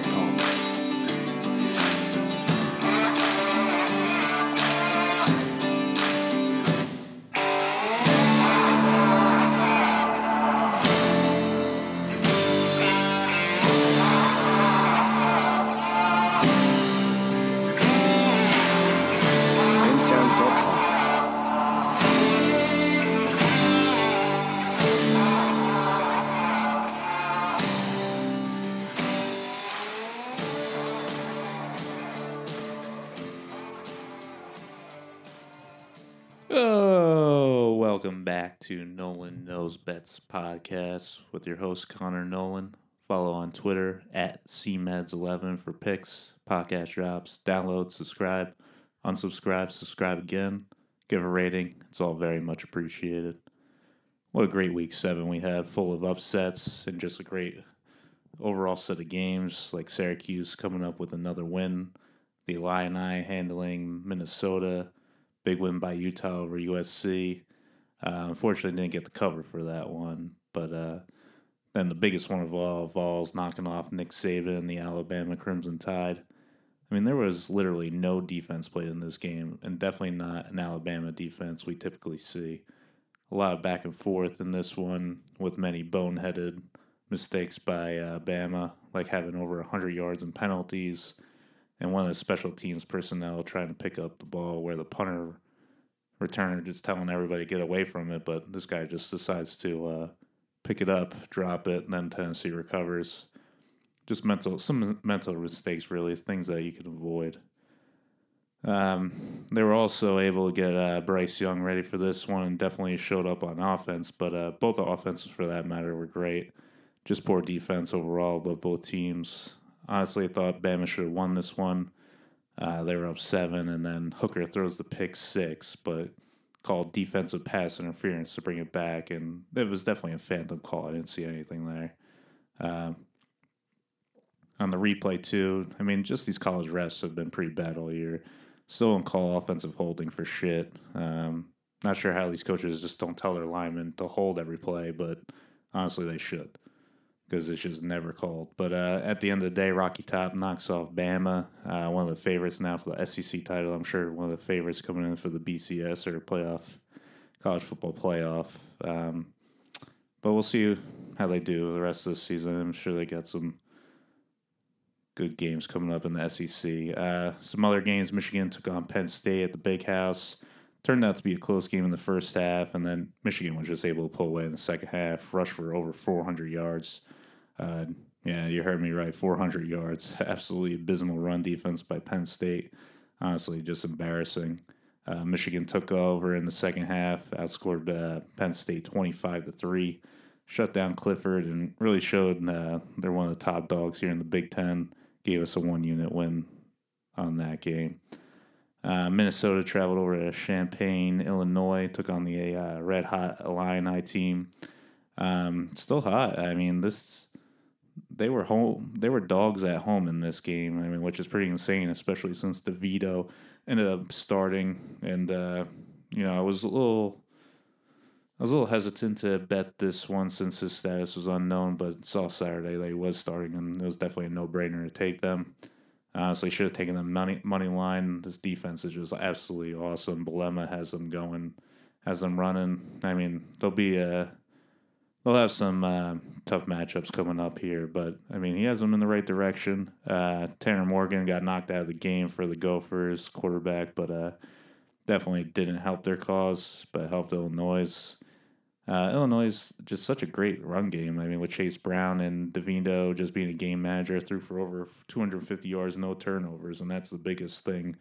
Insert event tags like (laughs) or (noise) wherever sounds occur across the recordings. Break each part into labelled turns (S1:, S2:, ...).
S1: bensound.com.
S2: welcome back to Nolan Knows Bets podcast with your host Connor Nolan. Follow on Twitter at CMEDS11 for picks, podcast drops, download, subscribe, unsubscribe, subscribe again, give a rating. It's all very much appreciated. What a great week seven we had, full of upsets and just a great overall set of games. Like Syracuse coming up with another win, the Illini handling Minnesota big win by Utah over USC. Uh, unfortunately, didn't get the cover for that one. But uh, then the biggest one of all, Vols knocking off Nick Saban and the Alabama Crimson Tide. I mean, there was literally no defense played in this game, and definitely not an Alabama defense we typically see. A lot of back and forth in this one, with many boneheaded mistakes by uh, Bama, like having over 100 yards in penalties and one of the special teams personnel trying to pick up the ball where the punter returner just telling everybody get away from it, but this guy just decides to uh, pick it up, drop it, and then Tennessee recovers. Just mental, some mental mistakes, really, things that you can avoid. Um, they were also able to get uh, Bryce Young ready for this one definitely showed up on offense, but uh, both the offenses, for that matter, were great. Just poor defense overall, but both teams honestly I thought Bama should have won this one. Uh, they were up seven, and then Hooker throws the pick six, but called defensive pass interference to bring it back, and it was definitely a phantom call. I didn't see anything there. Um, on the replay too, I mean, just these college refs have been pretty bad all year. Still don't call offensive holding for shit. Um, not sure how these coaches just don't tell their linemen to hold every play, but honestly, they should because it's just never called. But uh, at the end of the day, Rocky Top knocks off Bama, uh, one of the favorites now for the SEC title. I'm sure one of the favorites coming in for the BCS or playoff, college football playoff. Um, but we'll see how they do the rest of the season. I'm sure they got some good games coming up in the SEC. Uh, some other games: Michigan took on Penn State at the Big House. Turned out to be a close game in the first half, and then Michigan was just able to pull away in the second half, rush for over 400 yards. Uh, yeah, you heard me right. 400 yards. (laughs) Absolutely abysmal run defense by Penn State. Honestly, just embarrassing. Uh, Michigan took over in the second half, outscored uh, Penn State 25 to 3, shut down Clifford, and really showed uh, they're one of the top dogs here in the Big Ten. Gave us a one unit win on that game. Uh, Minnesota traveled over to Champaign, Illinois, took on the uh, Red Hot Illini team. Um, still hot. I mean, this they were home. They were dogs at home in this game. I mean, which is pretty insane, especially since DeVito ended up starting. And uh, you know, I was a little, I was a little hesitant to bet this one since his status was unknown. But saw Saturday that he was starting, and it was definitely a no brainer to take them. Honestly, should have taken the money money line. This defense is just absolutely awesome. Bielema has them going, has them running. I mean, they'll be a they'll have some uh, tough matchups coming up here, but I mean, he has them in the right direction. Uh, Tanner Morgan got knocked out of the game for the Gophers quarterback, but uh, definitely didn't help their cause, but helped Illinois. Uh, Illinois is just such a great run game. I mean, with Chase Brown and DeVito just being a game manager, threw for over 250 yards, no turnovers, and that's the biggest thing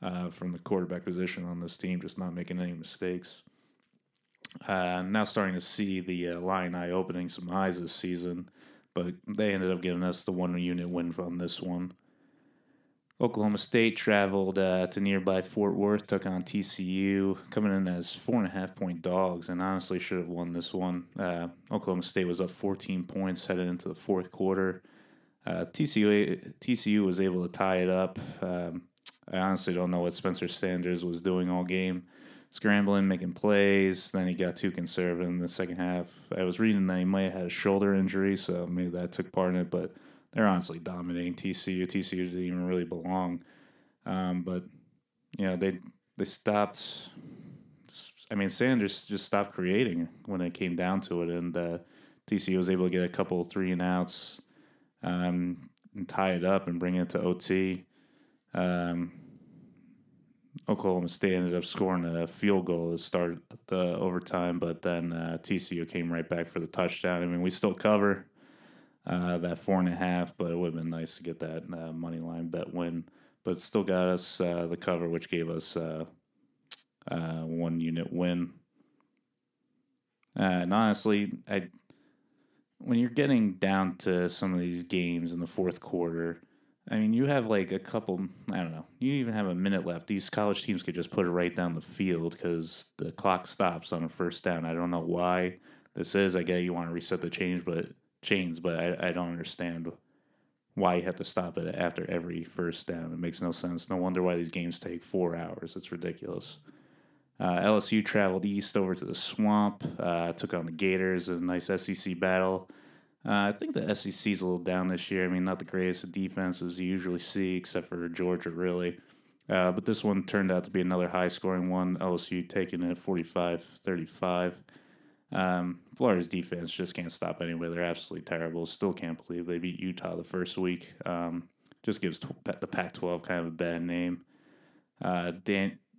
S2: uh, from the quarterback position on this team, just not making any mistakes. Uh, now starting to see the uh, eye opening some eyes this season, but they ended up giving us the one unit win from this one. Oklahoma State traveled uh, to nearby Fort Worth, took on TCU, coming in as four and a half point dogs, and honestly should have won this one. Uh, Oklahoma State was up 14 points headed into the fourth quarter. Uh, TCU TCU was able to tie it up. Um, I honestly don't know what Spencer Sanders was doing all game, scrambling, making plays. Then he got too conservative in the second half. I was reading that he might have had a shoulder injury, so maybe that took part in it. But they're honestly dominating TCU. TCU didn't even really belong, um, but you know they they stopped. I mean, Sanders just stopped creating when it came down to it, and uh, TCU was able to get a couple three and outs um, and tie it up and bring it to OT. Um, Oklahoma State ended up scoring a field goal to start the overtime, but then uh, TCU came right back for the touchdown. I mean, we still cover uh, that four and a half, but it would have been nice to get that uh, money line bet win. But still got us uh, the cover, which gave us uh, uh, one unit win. and honestly, I when you're getting down to some of these games in the fourth quarter I mean, you have like a couple, I don't know, you even have a minute left. These college teams could just put it right down the field because the clock stops on a first down. I don't know why this is. I get you want to reset the change, but chains, but I, I don't understand why you have to stop it after every first down. It makes no sense. No wonder why these games take four hours. It's ridiculous. Uh, LSU traveled east over to the swamp, uh, took on the Gators, a nice SEC battle. Uh, I think the SEC is a little down this year. I mean, not the greatest of defenses you usually see, except for Georgia, really. Uh, but this one turned out to be another high scoring one. LSU taking it 45 35. Um, Florida's defense just can't stop anyway. They're absolutely terrible. Still can't believe they beat Utah the first week. Um, just gives the Pac 12 kind of a bad name. Uh,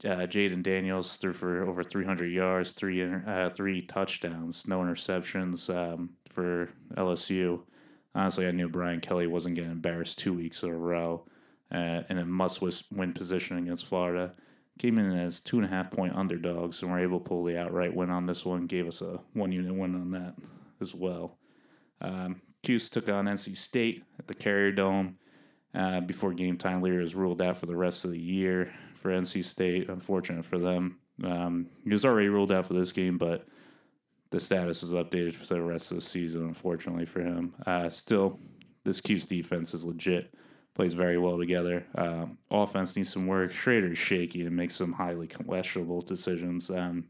S2: uh, Jayden Daniels threw for over 300 yards, three uh, three touchdowns, no interceptions. Um, for LSU. Honestly, I knew Brian Kelly wasn't getting embarrassed two weeks in a row uh, in a must win position against Florida. Came in as two and a half point underdogs and were able to pull the outright win on this one. Gave us a one unit win on that as well. Um, Cuse took on NC State at the Carrier Dome. Uh, before game time, Leary is ruled out for the rest of the year for NC State. Unfortunate for them. Um, he was already ruled out for this game, but the status is updated for the rest of the season, unfortunately for him. Uh, still, this Cuse defense is legit. Plays very well together. Um, offense needs some work. Shrader's shaky and makes some highly questionable decisions. Um,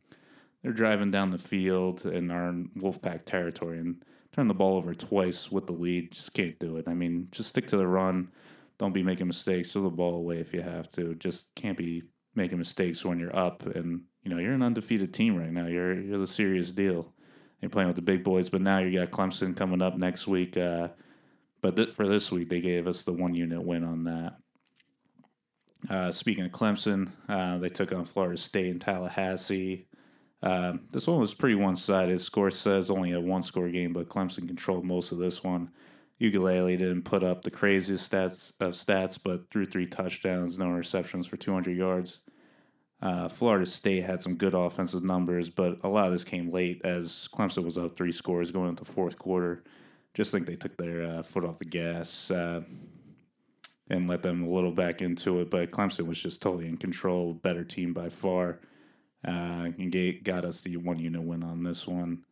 S2: they're driving down the field and are in Wolfpack territory and turn the ball over twice with the lead. Just can't do it. I mean, just stick to the run. Don't be making mistakes. Throw the ball away if you have to. Just can't be making mistakes when you're up and you know, you're an undefeated team right now. You're you're a serious deal. You're playing with the big boys, but now you got Clemson coming up next week. Uh, but th- for this week, they gave us the one unit win on that. Uh, speaking of Clemson, uh, they took on Florida State in Tallahassee. Uh, this one was pretty one sided. Score says only a one score game, but Clemson controlled most of this one. Uiagalelei didn't put up the craziest stats of stats, but threw three touchdowns, no receptions for 200 yards. Uh, Florida State had some good offensive numbers, but a lot of this came late as Clemson was up three scores going into fourth quarter. Just think they took their uh, foot off the gas uh, and let them a little back into it. But Clemson was just totally in control, better team by far, uh, and got us the one unit win on this one.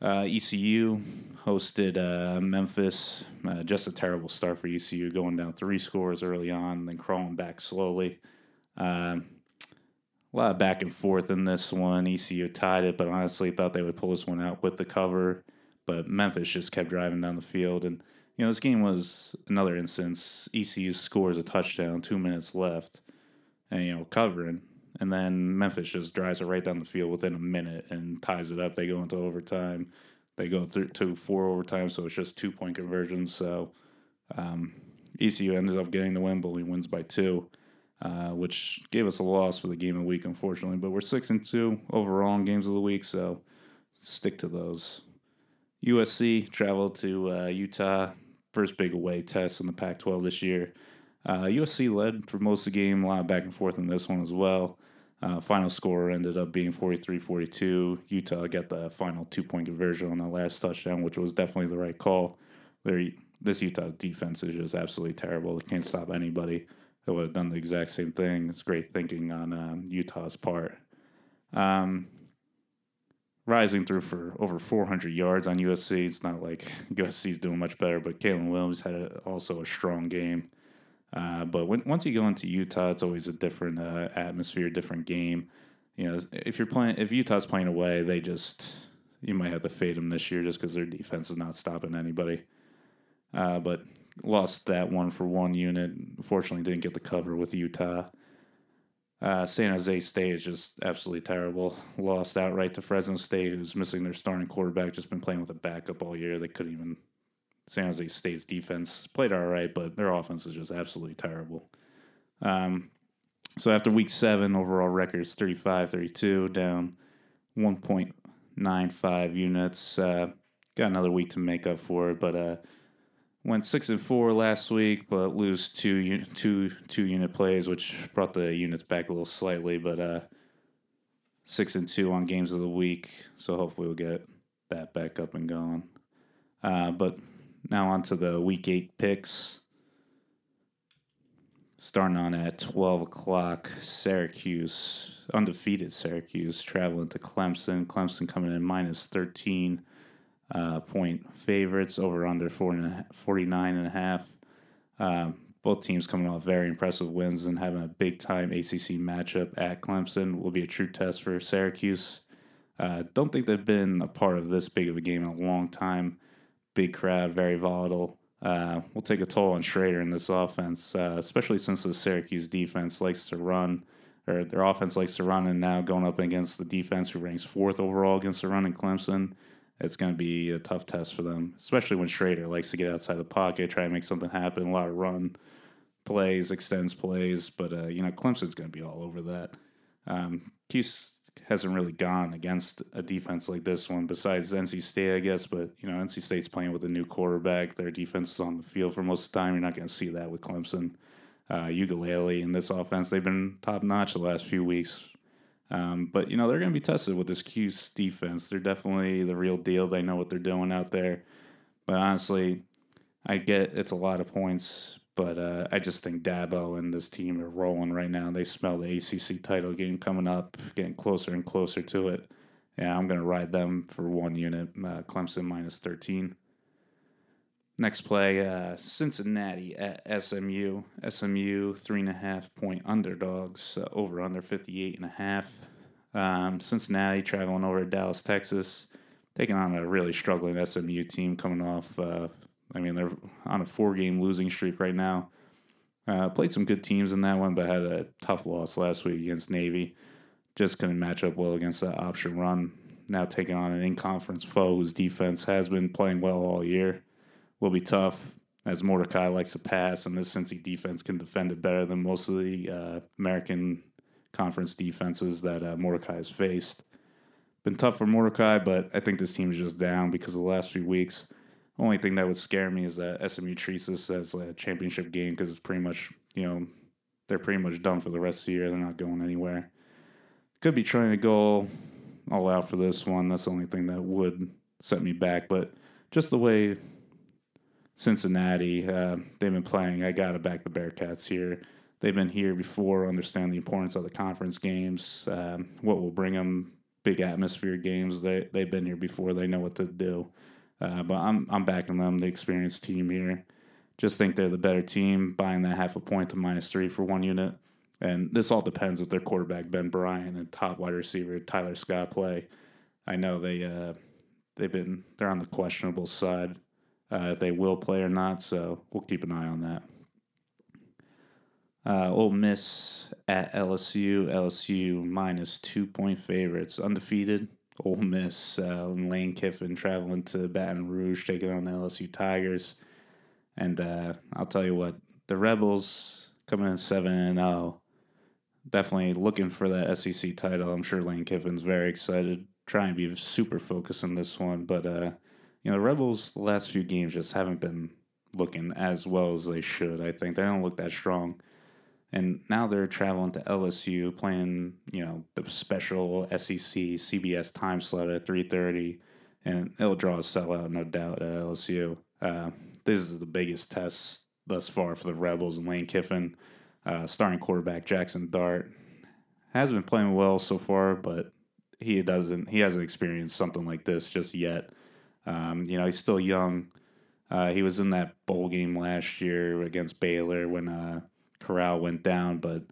S2: Uh, ECU hosted uh, Memphis. just a terrible start for ECU, going down three scores early on, then crawling back slowly. Um, a lot of back and forth in this one. ECU tied it, but honestly thought they would pull this one out with the cover. But Memphis just kept driving down the field, and you know this game was another instance. ECU scores a touchdown, two minutes left, and you know covering, and then Memphis just drives it right down the field within a minute and ties it up. They go into overtime. They go through to four overtime, so it's just two point conversions. So um, ECU ends up getting the win, but he wins by two uh, which gave us a loss for the game of the week, unfortunately. But we're six and two overall in games of the week, so stick to those. USC traveled to uh, Utah, first big away test in the Pac-12 this year. Uh, USC led for most of the game, a lot back and forth in this one as well. Uh, final score ended up being 43-42. Utah got the final two-point conversion on that last touchdown, which was definitely the right call. this Utah defense is just absolutely terrible. They can't stop anybody that would have done the exact same thing. It's great thinking on um, Utah's part. Um, Rising threw for over 400 yards on USC. It's not like USC's doing much better, but Caleb Williams had a, also a strong game. Uh, but when, once you go into Utah, it's always a different uh, atmosphere, different game. You know, if you're playing, if Utah's playing away, they just you might have to fade them this year just because their defense is not stopping anybody. uh, but lost that one for one unit. Fortunately, didn't get the cover with Utah. Uh, San Jose State is just absolutely terrible. Lost outright to Fresno State, who's missing their starting quarterback. Just been playing with a backup all year. They couldn't even. San Jose State's defense played all right, but their offense is just absolutely terrible. Um, so after week seven, overall records 35 32, down 1.95 units. Uh, got another week to make up for it, but uh, went six and four last week, but lose two two two unit plays, which brought the units back a little slightly. But uh, six and two on games of the week, so hopefully we'll get that back up and going. Uh, but now on to the week eight picks. Starting on at 12 o'clock, Syracuse, undefeated Syracuse, traveling to Clemson. Clemson coming in minus 13 uh, point favorites over under 49 and a half. Um, both teams coming off very impressive wins and having a big time ACC matchup at Clemson will be a true test for Syracuse. Uh, don't think they've been a part of this big of a game in a long time. Big crowd, very volatile. Uh, will take a toll on Shrader in this offense, uh, especially since the Syracuse defense likes to run, or their offense likes to run, and now going up against the defense who ranks fourth overall against the run in Clemson it's going to be a tough test for them, especially when Shrader likes to get outside the pocket, try to make something happen, a lot of run plays, extends plays. But, uh, you know, Clemson's going to be all over that. Um, Cuse hasn't really gone against a defense like this one, besides NC State, I guess. But, you know, NC State's playing with a new quarterback. Their defense is on the field for most of the time. You're not going to see that with Clemson. Uh, Uiagalelei in this offense, they've been top notch the last few weeks. Um, but you know they're going to be tested with this Cuse defense. They're definitely the real deal. They know what they're doing out there. But honestly, I get it's a lot of points, but uh, I just think Dabo and this team are rolling right now. They smell the ACC title game coming up, getting closer and closer to it. Yeah, I'm going to ride them for one unit. Uh, Clemson minus 13. Next play, uh, Cincinnati at SMU. SMU three and a half point underdogs, uh, over under 58 and a half. Um, Cincinnati traveling over to Dallas, Texas, taking on a really struggling SMU team coming off. Uh, I mean, they're on a four game losing streak right now. Uh, played some good teams in that one, but had a tough loss last week against Navy. Just couldn't match up well against that option run. Now taking on an in conference foe whose defense has been playing well all year will be tough as Mordecai likes to pass, and this Cincy defense can defend it better than most of the uh, American Conference defenses that uh, Mordecai has faced. Been tough for Mordecai, but I think this team is just down because of the last few weeks. Only thing that would scare me is that SMU treats this as a championship game because it's pretty much, you know, they're pretty much done for the rest of the year. They're not going anywhere. Could be trying to go all out for this one. That's the only thing that would set me back. But just the way Cincinnati. Uh, they've been playing. I got to back the Bearcats here. They've been here before, understand the importance of the conference games, um, what will bring them big atmosphere games. They they've been here before. They know what to do. Uh, but I'm I'm backing them, the experienced team here. Just think they're the better team, buying that half a point to minus three for one unit. And this all depends if their quarterback Ben Bryant and top wide receiver Tyler Scott play. I know they uh, they've been they're on the questionable side uh, if they will play or not. So we'll keep an eye on that. Uh, Ole Miss at LSU. LSU minus two point favorites, undefeated. Ole Miss, uh, Lane Kiffin traveling to Baton Rouge, taking on the LSU Tigers. And uh, I'll tell you what, the Rebels coming in 7 and 0, definitely looking for that SEC title. I'm sure Lane Kiffin's very excited, trying to be super focused on this one. But uh, you know, the Rebels the last few games just haven't been looking as well as they should. I think they don't look that strong. And now they're traveling to LSU, playing you know the special SEC CBS time slot at three thirty, and it'll draw a sellout, no doubt, at LSU. Uh, this is the biggest test thus far for the Rebels and Lane Kiffin, uh, starting quarterback Jackson Dart has been playing well so far, but he doesn't he hasn't experienced something like this just yet. Um, you know, he's still young. Uh, he was in that bowl game last year against Baylor when uh, Corral went down, but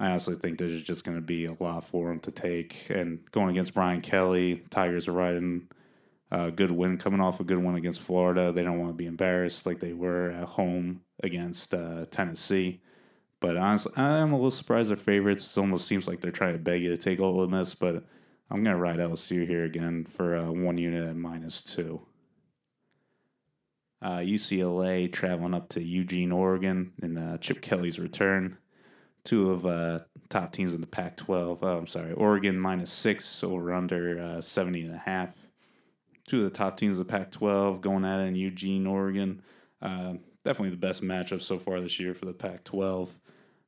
S2: I honestly think there's just going to be a lot for him to take. And going against Brian Kelly, Tigers are riding a good win coming off a good win against Florida. They don't want to be embarrassed like they were at home against uh, Tennessee. But honestly, I'm a little surprised they're favorites. It almost seems like they're trying to beg you to take Ole Miss, but I'm going to ride LSU here again for uh, one unit at minus two. Uh, UCLA traveling up to Eugene, Oregon, in uh, Chip Kelly's return. Two of uh, top teams in the Pac-12. Oh, I'm sorry, Oregon minus six over under uh, 70 and a half two of the top teams of the Pac-12 going at it in Eugene, Oregon. Uh, definitely the best matchup so far this year for the Pac-12.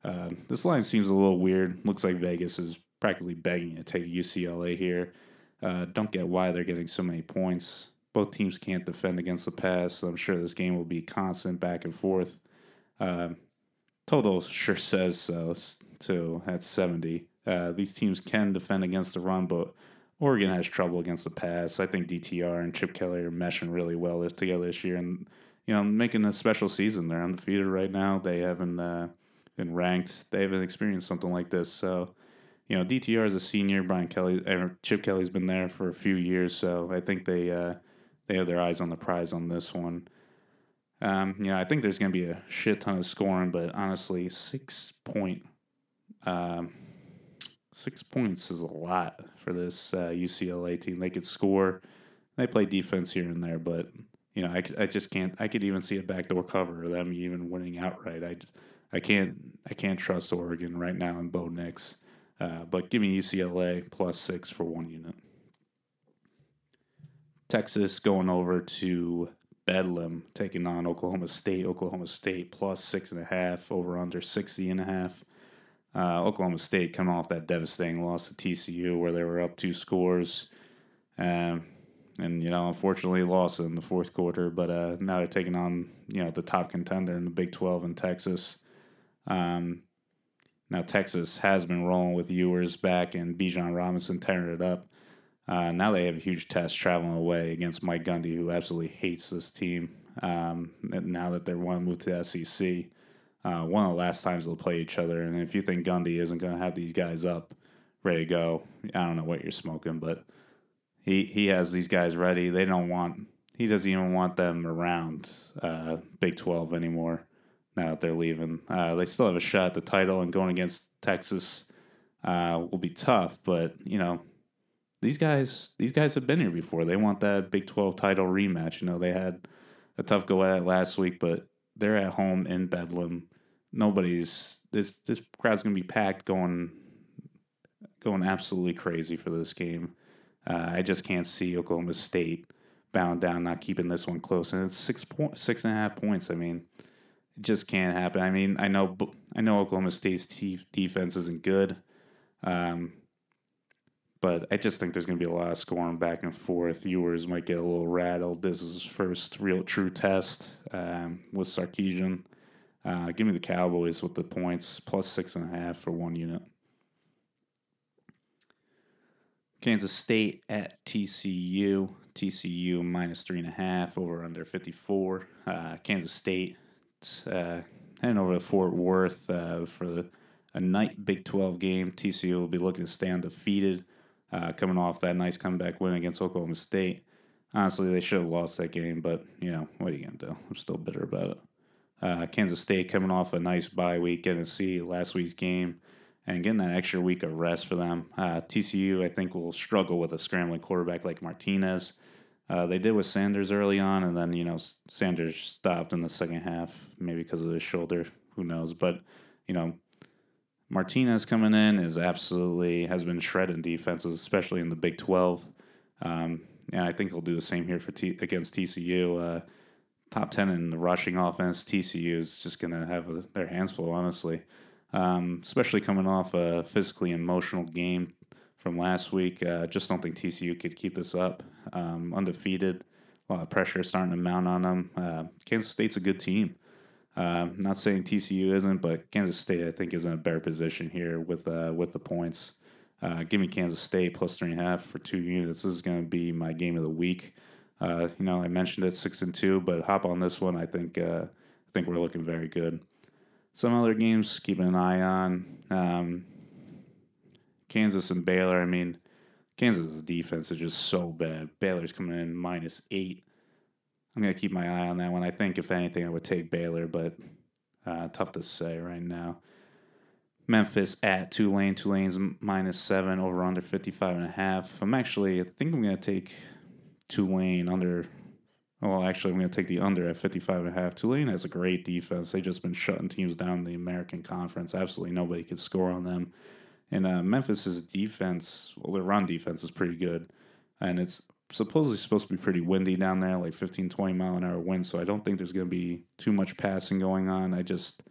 S2: Uh, this line seems a little weird. Looks like Vegas is practically begging to take UCLA here. Uh, don't get why they're getting so many points. Both teams can't defend against the pass, so I'm sure this game will be constant back and forth. Uh, total sure says so, too, at 70. Uh, these teams can defend against the run, but Oregon has trouble against the pass. I think DTR and Chip Kelly are meshing really well together this year, and you know, making a special season. They're undefeated right now. They haven't uh, been ranked. They haven't experienced something like this. So, you know, DTR is a senior. Brian Kelly, er, Chip Kelly's been there for a few years, so I think they uh, they have their eyes on the prize on this one. Um, you know, I think there's going to be a shit ton of scoring, but honestly, six point. Um, six points is a lot for this uh, UCLA team. They could score. They play defense here and there, but you know, I, I just can't. I could even see a backdoor cover or them even winning outright. I, I can't. I can't trust Oregon right now in Bo Nix. Uh, but give me UCLA plus six for one unit. Texas going over to Bedlam, taking on Oklahoma State. Oklahoma State plus six and a half over under 60 and a half. Uh, Oklahoma State coming off that devastating loss to TCU where they were up two scores. Um, and, you know, unfortunately lost in the fourth quarter. But uh, now they're taking on, you know, the top contender in the Big 12 in Texas. Um, now, Texas has been rolling with Ewers back and Bijan Robinson tearing it up. Uh, now they have a huge test traveling away against Mike Gundy, who absolutely hates this team. Um, now that they're one move to the SEC, uh, one of the last times they'll play each other. And if you think Gundy isn't going to have these guys up, ready to go, I don't know what you're smoking, but he he has these guys ready. They don't want he doesn't even want them around uh, Big Twelve anymore. Now that they're leaving, uh, they still have a shot at the title, and going against Texas uh, will be tough. But you know, these guys these guys have been here before. They want that Big Twelve title rematch. You know, they had a tough go at it last week, but they're at home in Bedlam nobody's this this crowd's gonna be packed going going absolutely crazy for this game. Uh, I just can't see Oklahoma State bound down, not keeping this one close, and it's six point six and a half points. I mean, it just can't happen. I mean, I know I know Oklahoma State's defense isn't good, um, but I just think there's going to be a lot of scoring back and forth. Ewers might get a little rattled. This is his first real true test um, with Sarkisian. Uh, give me the Cowboys with the points plus six and a half for one unit. Kansas State at TCU. TCU minus three and a half over under 54. Uh, Kansas State uh, heading over to Fort Worth uh, for the, a night Big 12 game. TCU will be looking to stay undefeated, uh, coming off that nice comeback win against Oklahoma State. Honestly, they should have lost that game, but you know what are you gonna do? I'm still bitter about it. Uh, Kansas State coming off a nice bye week, getting to see last week's game and getting that extra week of rest for them. Uh, TCU, I think, will struggle with a scrambling quarterback like Martinez. Uh, they did with Sanders early on, and then, you know, Sanders stopped in the second half, maybe because of his shoulder. Who knows? But, you know, Martinez coming in is absolutely has been shredding defenses, especially in the Big 12. Um, and I think he'll do the same here for T- against TCU. Uh, top 10 in the rushing offense. TCU is just going to have a, their hands full, honestly, um, especially coming off a physically emotional game from last week. Uh, just don't think TCU could keep this up. Um, undefeated, a lot of pressure starting to mount on them. Uh, Kansas State's a good team. Uh, not saying TCU isn't, but Kansas State I think is in a better position here with uh, with the points. Uh, give me Kansas State plus three and a half for two units. This is going to be my game of the week. Uh, you know, I mentioned it six and two, but hop on this one. I think uh, I think we're looking very good. Some other games keeping an eye on. Um, Kansas and Baylor. I mean, Kansas' defense is just so bad. Baylor's coming in minus eight. I'm gonna keep my eye on that one. I think if anything, I would take Baylor, but uh, tough to say right now. Memphis at Tulane. Tulane's minus seven over under 55 and a half. I'm actually, I think I'm going to take Tulane under. Well, actually, I'm going to take the under at 55 and a half. Tulane has a great defense. They've just been shutting teams down in the American Conference. Absolutely nobody could score on them. And uh, Memphis's defense, well, their run defense is pretty good. And it's supposedly supposed to be pretty windy down there, like 15, 20 mile an hour wind. So I don't think there's going to be too much passing going on. I just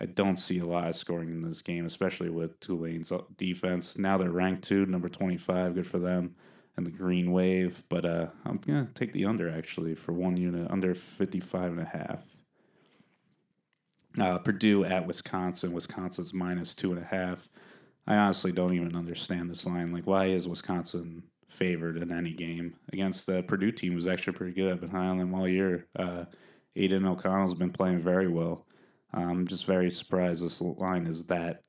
S2: I don't see a lot of scoring in this game, especially with Tulane's defense. Now they're ranked two, number 25. Good for them. And the Green Wave. But uh, I'm going to take the under, actually, for one unit, under 55 and a half. Uh, Purdue at Wisconsin. Wisconsin's minus two and a half. I honestly don't even understand this line. Like, why is Wisconsin favored in any game against the Purdue team? Was actually pretty good. I've been high on them all year. Uh, Aidan O'Connell's been playing very well. I'm just very surprised this line is that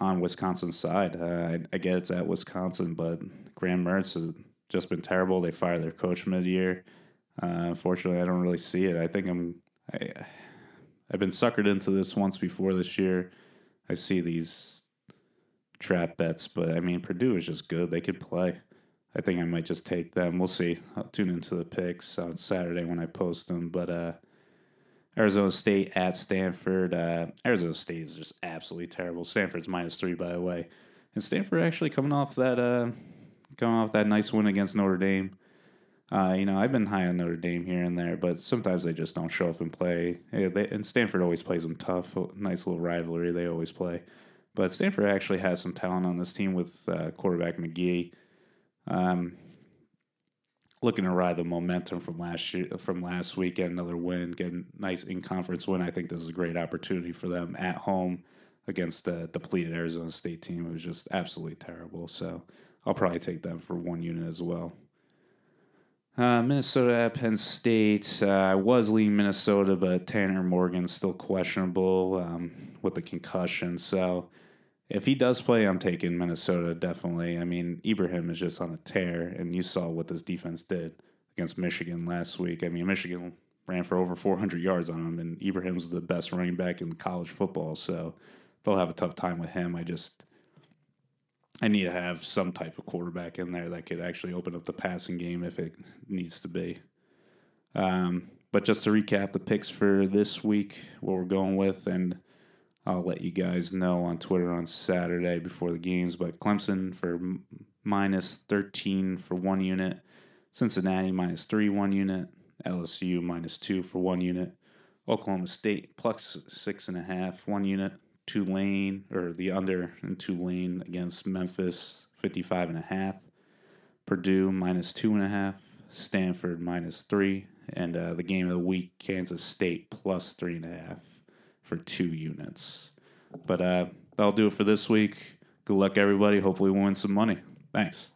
S2: on Wisconsin's side. Uh, I, I, get it's at Wisconsin, but Graham Mertz has just been terrible. They fired their coach mid-year. Uh, unfortunately, I don't really see it. I think I'm. I, I've been suckered into this once before this year. I see these trap bets, but I mean Purdue is just good. They could play. I think I might just take them. We'll see. I'll tune into the picks on Saturday when I post them. But uh, Arizona State at Stanford. Uh, Arizona State is just absolutely terrible. Stanford's minus three, by the way, and Stanford actually coming off that uh, coming off that nice win against Notre Dame. Uh, you know, I've been high on Notre Dame here and there, but sometimes they just don't show up and play. Yeah, they, and Stanford always plays them tough. Nice little rivalry they always play. But Stanford actually has some talent on this team with uh, quarterback McKee. Um, looking to ride the momentum from last year, from last weekend, another win, get a nice in conference win. I think this is a great opportunity for them at home against the depleted Arizona State team. It was just absolutely terrible. So I'll probably take them for one unit as well. Uh, Minnesota at Penn State. Uh, I was leaning Minnesota, but Tanner Morgan's still questionable um, with the concussion. So if he does play, I'm taking Minnesota definitely. I mean, Ibrahim is just on a tear, and you saw what this defense did against Michigan last week. I mean, Michigan ran for over 400 yards on him, and Ibrahim's the best running back in college football, so they'll have a tough time with him. I just I need to have some type of quarterback in there that could actually open up the passing game if it needs to be. Um, but just to recap the picks for this week, what we're going with, and I'll let you guys know on Twitter on Saturday before the games. But Clemson for m- minus 13 for one unit, Cincinnati minus three, one unit, LSU minus two for one unit, Oklahoma State plus six and a half, one unit, Tulane or the under in Tulane against Memphis, 55 and a half, Purdue minus two and a half, Stanford minus three, and uh, the game of the week, Kansas State plus three and a half for two units. But uh, that'll do it for this week. Good luck, everybody. Hopefully, we win some money. Thanks.